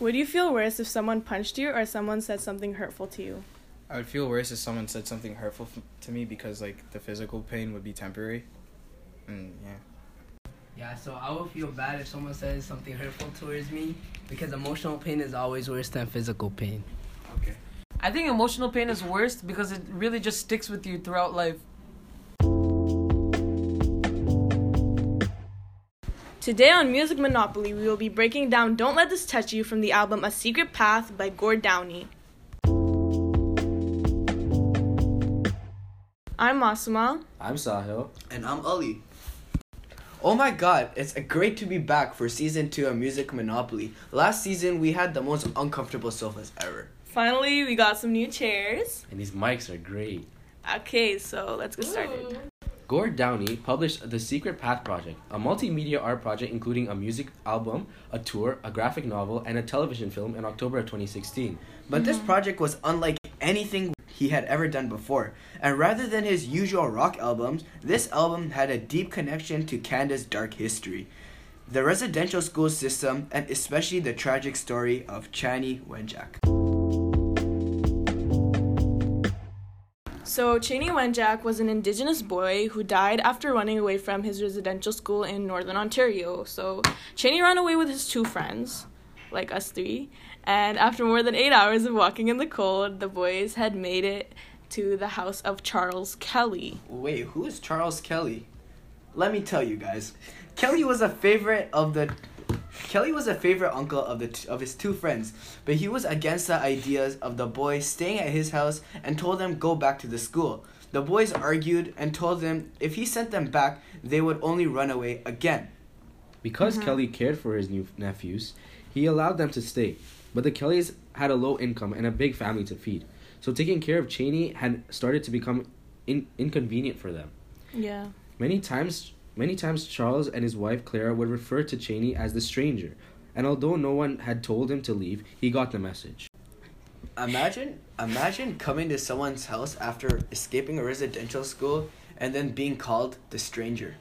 Would you feel worse if someone punched you or someone said something hurtful to you? I would feel worse if someone said something hurtful f- to me because like the physical pain would be temporary, and yeah. Yeah, so I would feel bad if someone says something hurtful towards me because emotional pain is always worse than physical pain. Okay. I think emotional pain is worst because it really just sticks with you throughout life. Today on Music Monopoly, we will be breaking down Don't Let This Touch You from the album A Secret Path by Gord Downie. I'm Masuma. I'm Sahil. And I'm Ali. Oh my god, it's great to be back for season 2 of Music Monopoly. Last season we had the most uncomfortable sofas ever. Finally, we got some new chairs. And these mics are great. Okay, so let's get started. Gord Downie published The Secret Path Project, a multimedia art project including a music album, a tour, a graphic novel, and a television film in October of 2016. But this mm-hmm. project was unlike anything he had ever done before. And rather than his usual rock albums, this album had a deep connection to Canada's dark history. The residential school system, and especially the tragic story of Chanie Wenjack. So, Chanie Wenjack was an Indigenous boy who died after running away from his residential school in Northern Ontario. So, Chanie ran away with his two friends, like us three, and after more than eight hours of walking in the cold, the boys had made it to the house of Charles Kelly. Wait, who is Charles Kelly? Let me tell you guys. Kelly was a favorite of the Kelly was a favorite uncle of the t- of his two friends, but he was against the ideas of the boys staying at his house and told them go back to the school. The boys argued and told them if he sent them back, they would only run away again. Because mm-hmm. Kelly cared for his new nephews, he allowed them to stay. But the Kellys had a low income and a big family to feed. So taking care of Chanie had started to become in- inconvenient for them. Yeah. Many times, many times, Charles and his wife Clara would refer to Chanie as the stranger, and although no one had told him to leave, he got the message. Imagine imagine coming to someone's house after escaping a residential school and then being called the stranger.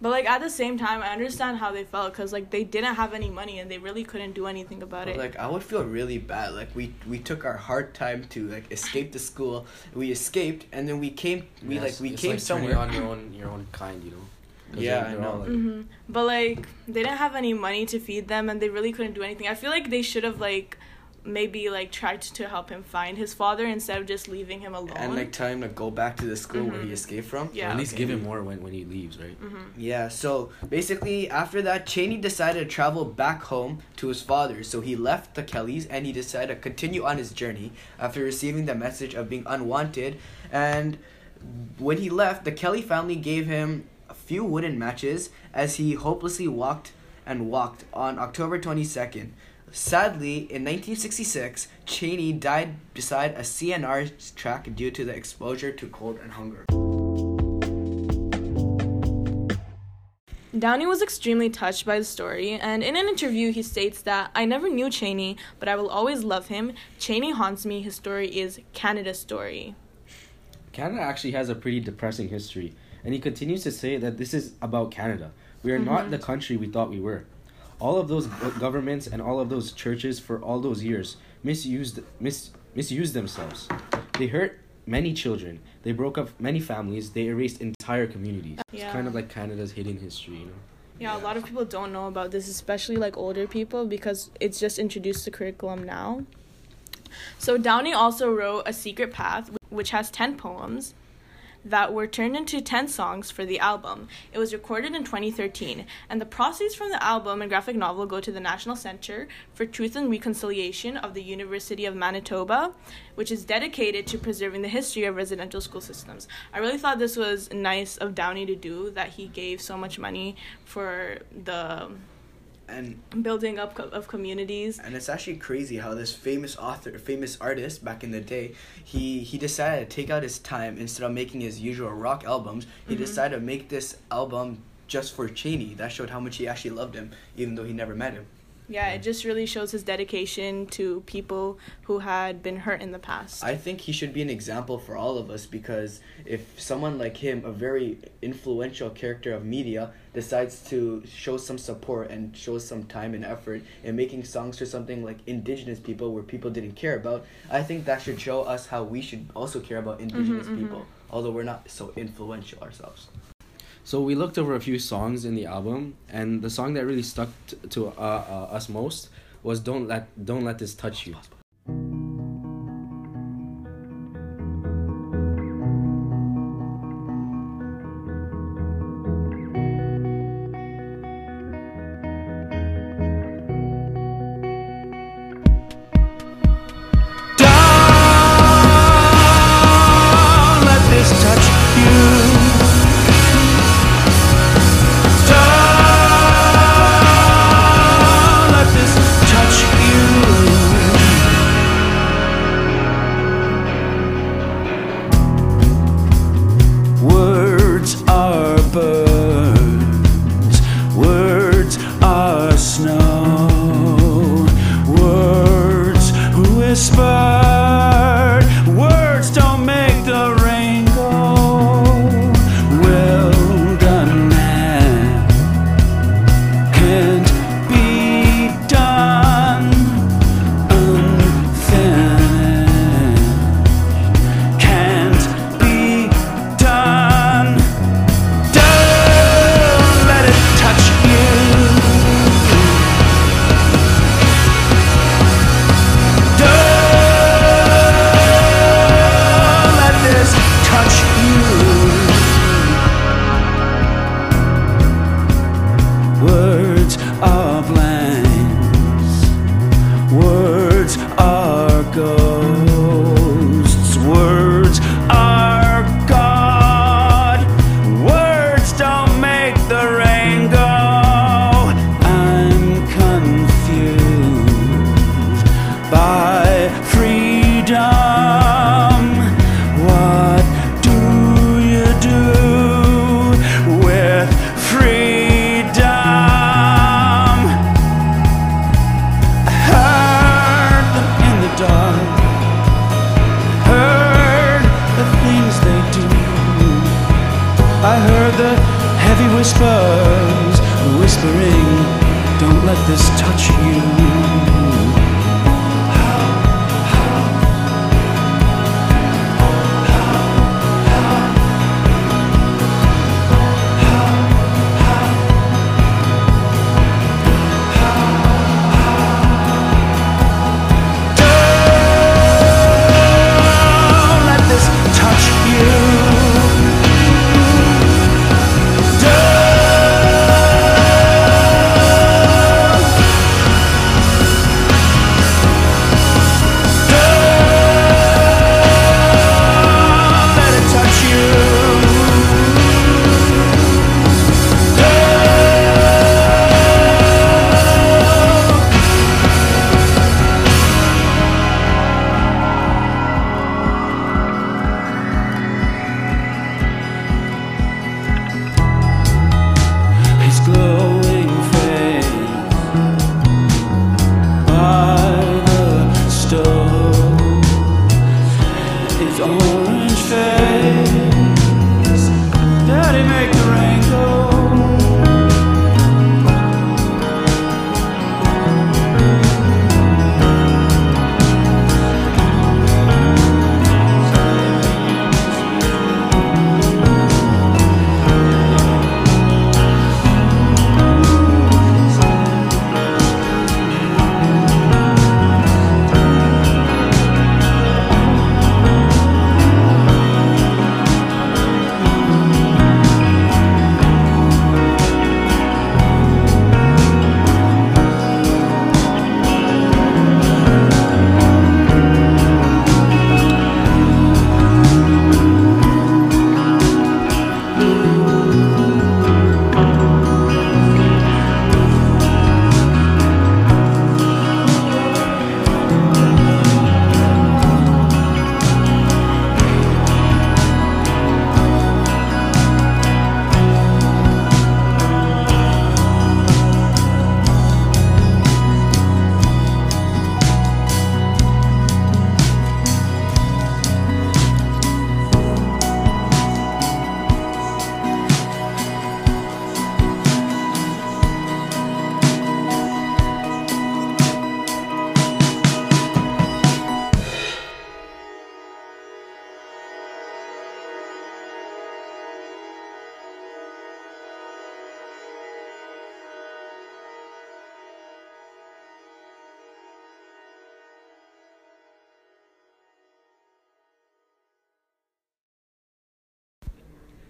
But like at the same time, I understand how they felt because like they didn't have any money and they really couldn't do anything about it. Like I would feel really bad. Like we we took our hard time to like escape the school. We escaped and then we came. We Yes, like we it's came like turning somewhere. on your own your own kind, you know. 'Cause Yeah, they're- I know. like- hmm But like they didn't have any money to feed them, and they really couldn't do anything. I feel like they should have like maybe like tried to help him find his father instead of just leaving him alone. And like tell him to go back to the school where he Mhm. escaped from. Yeah. Or at least Okay. give him more when, when he leaves, right? hmm Yeah, so basically after that, Chanie decided to travel back home to his father. So he left the Kellys and he decided to continue on his journey after receiving the message of being unwanted. And when he left, the Kelly family gave him a few wooden matches as he hopelessly walked and walked on October 22nd. Sadly, in 1966, Chanie died beside a CNR track due to the exposure to cold and hunger. Downie was extremely touched by the story, and in an interview, he states that I never knew Chanie, but I will always love him. Chanie haunts me. His story is Canada's story. Canada actually has a pretty depressing history, and he continues to say that this is about Canada. We are not Mhm. the country we thought we were. All of those governments and all of those churches for all those years misused mis- misused themselves. They hurt many children. They broke up many families. They erased entire communities. Yeah. It's kind of like Canada's hidden history, you know. Yeah, a lot of people don't know about this, especially like older people, because it's just introduced to curriculum now. So Downie also wrote A Secret Path, which has 10 poems that were turned into 10 songs for the album. It was recorded in 2013, and the proceeds from the album and graphic novel go to the National Center for Truth and Reconciliation of the University of Manitoba, which is dedicated to preserving the history of residential school systems. I really thought this was nice of Downie to do, that he gave so much money for the And building up co- of communities. And it's actually crazy how this famous author, famous artist back in the day, he he decided to take out his time instead of making his usual rock albums. He Mhm. decided to make this album just for Chanie. That showed how much he actually loved him, even though he never met him. Yeah, it just really shows his dedication to people who had been hurt in the past. I think he should be an example for all of us because if someone like him, a very influential character of media, decides to show some support and show some time and effort in making songs for something like indigenous people where people didn't care about, I think that should show us how we should also care about indigenous mhm. people, although we're not so influential ourselves. So we looked over a few songs in the album, and the song that really stuck t- to uh, uh, us most was "Don't Let Don't Let This Touch You." Whispers whispering, Don't let this touch you.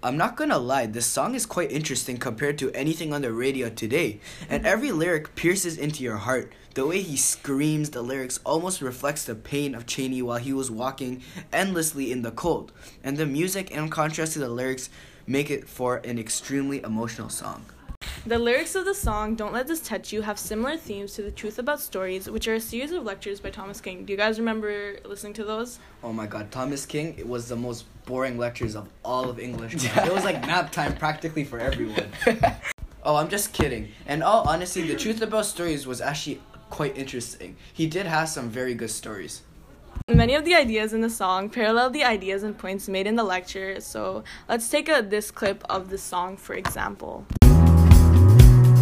I'm not gonna lie, this song is quite interesting compared to anything on the radio today. And mm-hmm. every lyric pierces into your heart. The way he screams the lyrics almost reflects the pain of Chanie while he was walking endlessly in the cold. And the music, in contrast to the lyrics, make it for an extremely emotional song. The lyrics of the song Don't Let This Touch You have similar themes to The Truth About Stories, which are a series of lectures by Thomas King. Do you guys remember listening to those? Oh my god, Thomas King, it was the most boring lectures of all of English. it was like nap time practically for everyone. oh, I'm just kidding. And all honesty, the truth about stories was actually quite interesting. He did have some very good stories. Many of the ideas in the song parallel the ideas and points made in the lecture, so let's take a, this clip of the song for example.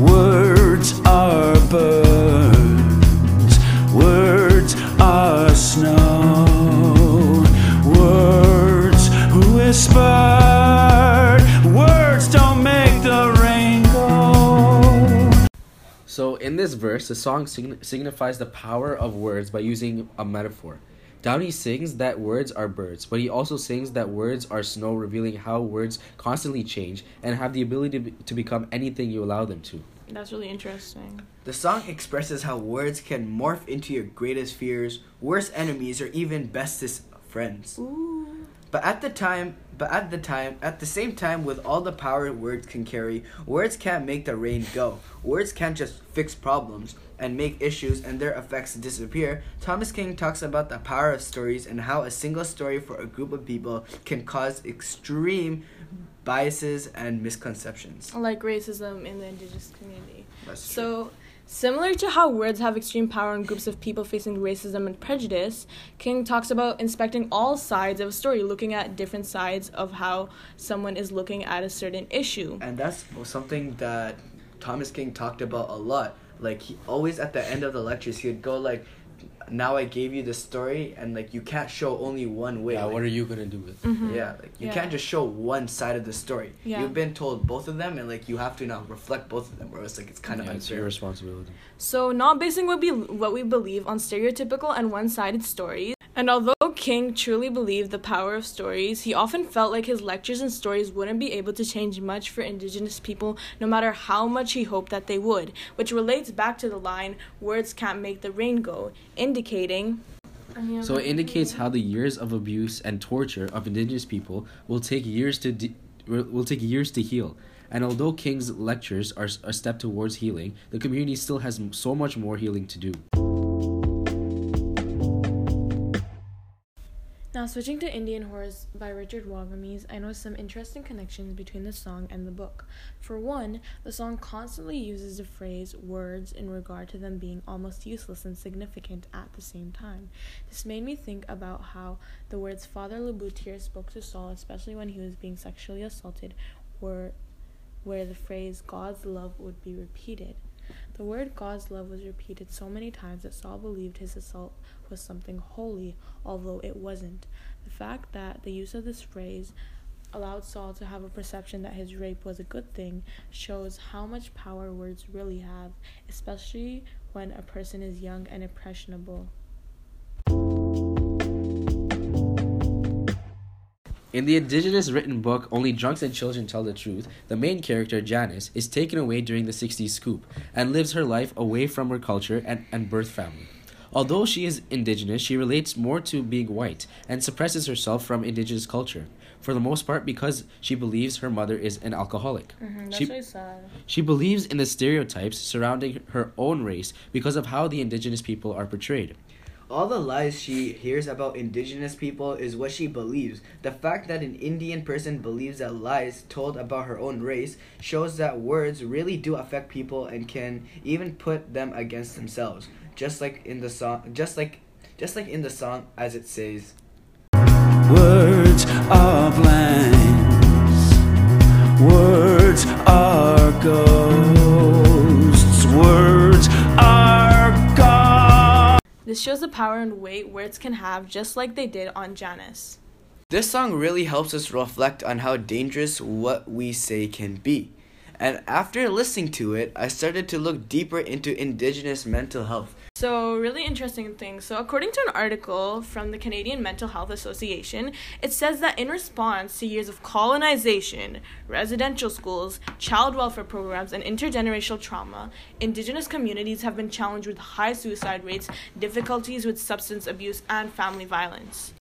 Words are birds, words are snow, words whispered, words don't make the rain go. So, in this verse, the song sign- signifies the power of words by using a metaphor. Downie sings that words are birds, but he also sings that words are snow, revealing how words constantly change and have the ability to, be- to become anything you allow them to. That's really interesting. The song expresses how words can morph into your greatest fears, worst enemies, or even bestest friends. Ooh. But at the time, but at the time, at the same time, with all the power words can carry, words can't make the rain go. Words can't just fix problems and make issues and their effects disappear. Thomas King talks about the power of stories and how a single story for a group of people can cause extreme biases and misconceptions. Like racism in the indigenous community. That's true. So, similar to how words have extreme power in groups of people facing racism and prejudice, King talks about inspecting all sides of a story, looking at different sides of how someone is looking at a certain issue. And that's something that Thomas King talked about a lot. Like he always at the end of the lectures he would go like now I gave you the story and like you can't show only one way. Yeah, like, what are you gonna do with it? Mhm. Yeah, like you Yeah. can't just show one side of the story. Yeah. You've been told both of them and like you have to now reflect both of them or else like it's kind of Yeah, it's your responsibility. So, not basing what we what we believe on stereotypical and one-sided stories. And although King truly believed the power of stories, he often felt like his lectures and stories wouldn't be able to change much for indigenous people no matter how much he hoped that they would, which relates back to the line words can't make the rain go, indicating So it indicates how the years of abuse and torture of indigenous people will take years to de- will will take years to heal. And although King's lectures are a step towards healing, the community still has so much more healing to do. Now, switching to Indian Horse by Richard Wagamese, I noticed some interesting connections between the song and the book. For one, the song constantly uses the phrase words in regard to them being almost useless and significant at the same time. This made me think about how the words Father Leboutilier spoke to Saul, especially when he was being sexually assaulted, were where the phrase God's love would be repeated. The word God's love was repeated so many times that Saul believed his assault was something holy, although it wasn't. The fact that the use of this phrase allowed Saul to have a perception that his rape was a good thing shows how much power words really have, especially when a person is young and impressionable. In the indigenous written book Only Drunks and Children Tell the Truth, the main character, Janice, is taken away during the 60s scoop and lives her life away from her culture and, and birth family. Although she is indigenous, she relates more to being white and suppresses herself from indigenous culture, for the most part because she believes her mother is an alcoholic. Mm-hmm, She-. She believes in the stereotypes surrounding her own race because of how the indigenous people are portrayed. All the lies she hears about indigenous people is what she believes. The fact that an Indian person believes that lies told about her own race shows that words really do affect people and can even put them against themselves. Just like in the song just like just like in the song as it says Words are blanks. Words are ghosts. This shows the power and weight words can have, just like they did on Janice. This song really helps us reflect on how dangerous what we say can be. And after listening to it, I started to look deeper into indigenous mental health, So, really interesting thing. So, according to an article from the Canadian Mental Health Association, it says that in response to years of colonization, residential schools, child welfare programs, and intergenerational trauma, Indigenous communities have been challenged with high suicide rates, difficulties with substance abuse, and family violence.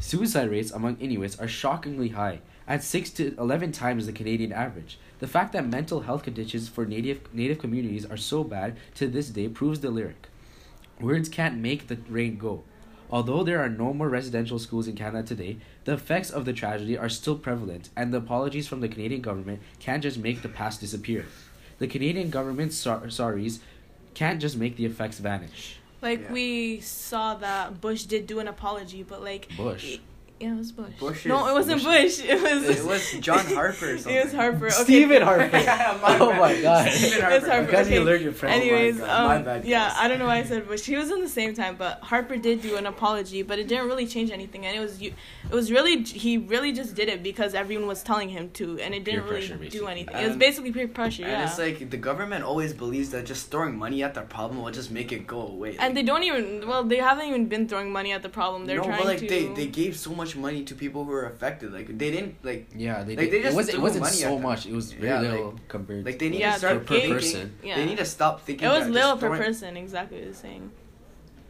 Suicide rates among Inuits are shockingly high, at 6 to 11 times the Canadian average. The fact that mental health conditions for native native communities are so bad to this day proves the lyric. Words can't make the rain go. Although there are no more residential schools in Canada today, the effects of the tragedy are still prevalent, and the apologies from the Canadian government can't just make the past disappear. The Canadian government's sor- sorries can't just make the effects vanish. Like, Yeah. we saw that Bush did do an apology, but like. Bush. Yeah, it was Bush. Bush no, it wasn't Bush- Bush. It was. It was John Harper or something. It was Harper. Okay. Stephen Harper. My oh bad. my god. Stephen It's Harper. Harper. Because you okay. learned your French. Anyways, Oh my God, my um, bad, yeah. I don't know why I said Bush. He was in the same time, but Harper did do an apology, but it didn't really change anything, and it was you. It was really he really just did it because everyone was telling him to, and it didn't Peer pressure, really do basically. anything. it was basically peer pressure, And yeah. it's like the government always believes that just throwing money at the problem will just make it go away. and they don't even well, they haven't even been throwing money at the problem. They're no, trying but like to. they, they gave so much money to people who were affected. Like they didn't like Yeah, they, Like, they just it wasn't, it wasn't money so much. It was very Yeah, little like- compared. like they need Yeah, to start per thinking. person. Yeah. They need to stop thinking. it was that little just per throwing- person, exactly the you're.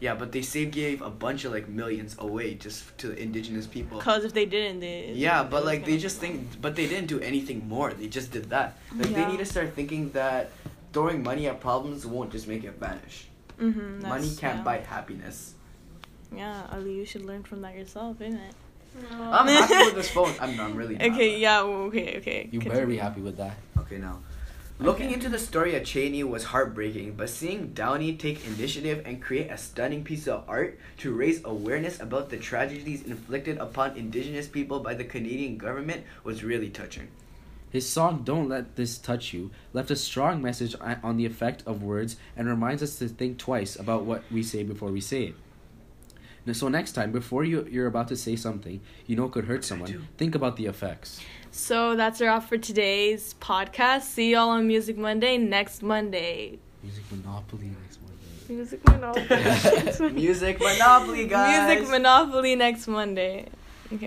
Yeah, but they saved gave a bunch of like millions away just to the indigenous people. Because if they didn't, they. Yeah, it but like they just think, but they didn't do anything more. They just did that. Like they need to start thinking that throwing money at problems won't just make it vanish. Mhm, money can't yeah. buy happiness. Yeah, Ali, you should learn from that yourself, isn't it? I'm happy with this phone. I'm, I'm really. Not, Okay, yeah, well, okay, okay. you better continue. be happy with that. Okay, now. Looking Okay. into the story of Chanie was heartbreaking, but seeing Downie take initiative and create a stunning piece of art to raise awareness about the tragedies inflicted upon indigenous people by the Canadian government was really touching. His song "Don't Let This Touch You" left a strong message on on the effect of words and reminds us to think twice about what we say before we say it. N- So next time, before you you're about to say something you know could hurt What did I do? someone, think about the effects. So that's a wrap for today's podcast. See y'all on Music Monday next Monday. Music Monopoly next Monday. Music Monopoly. Music Monopoly, guys! Music Monopoly next Monday. Okay.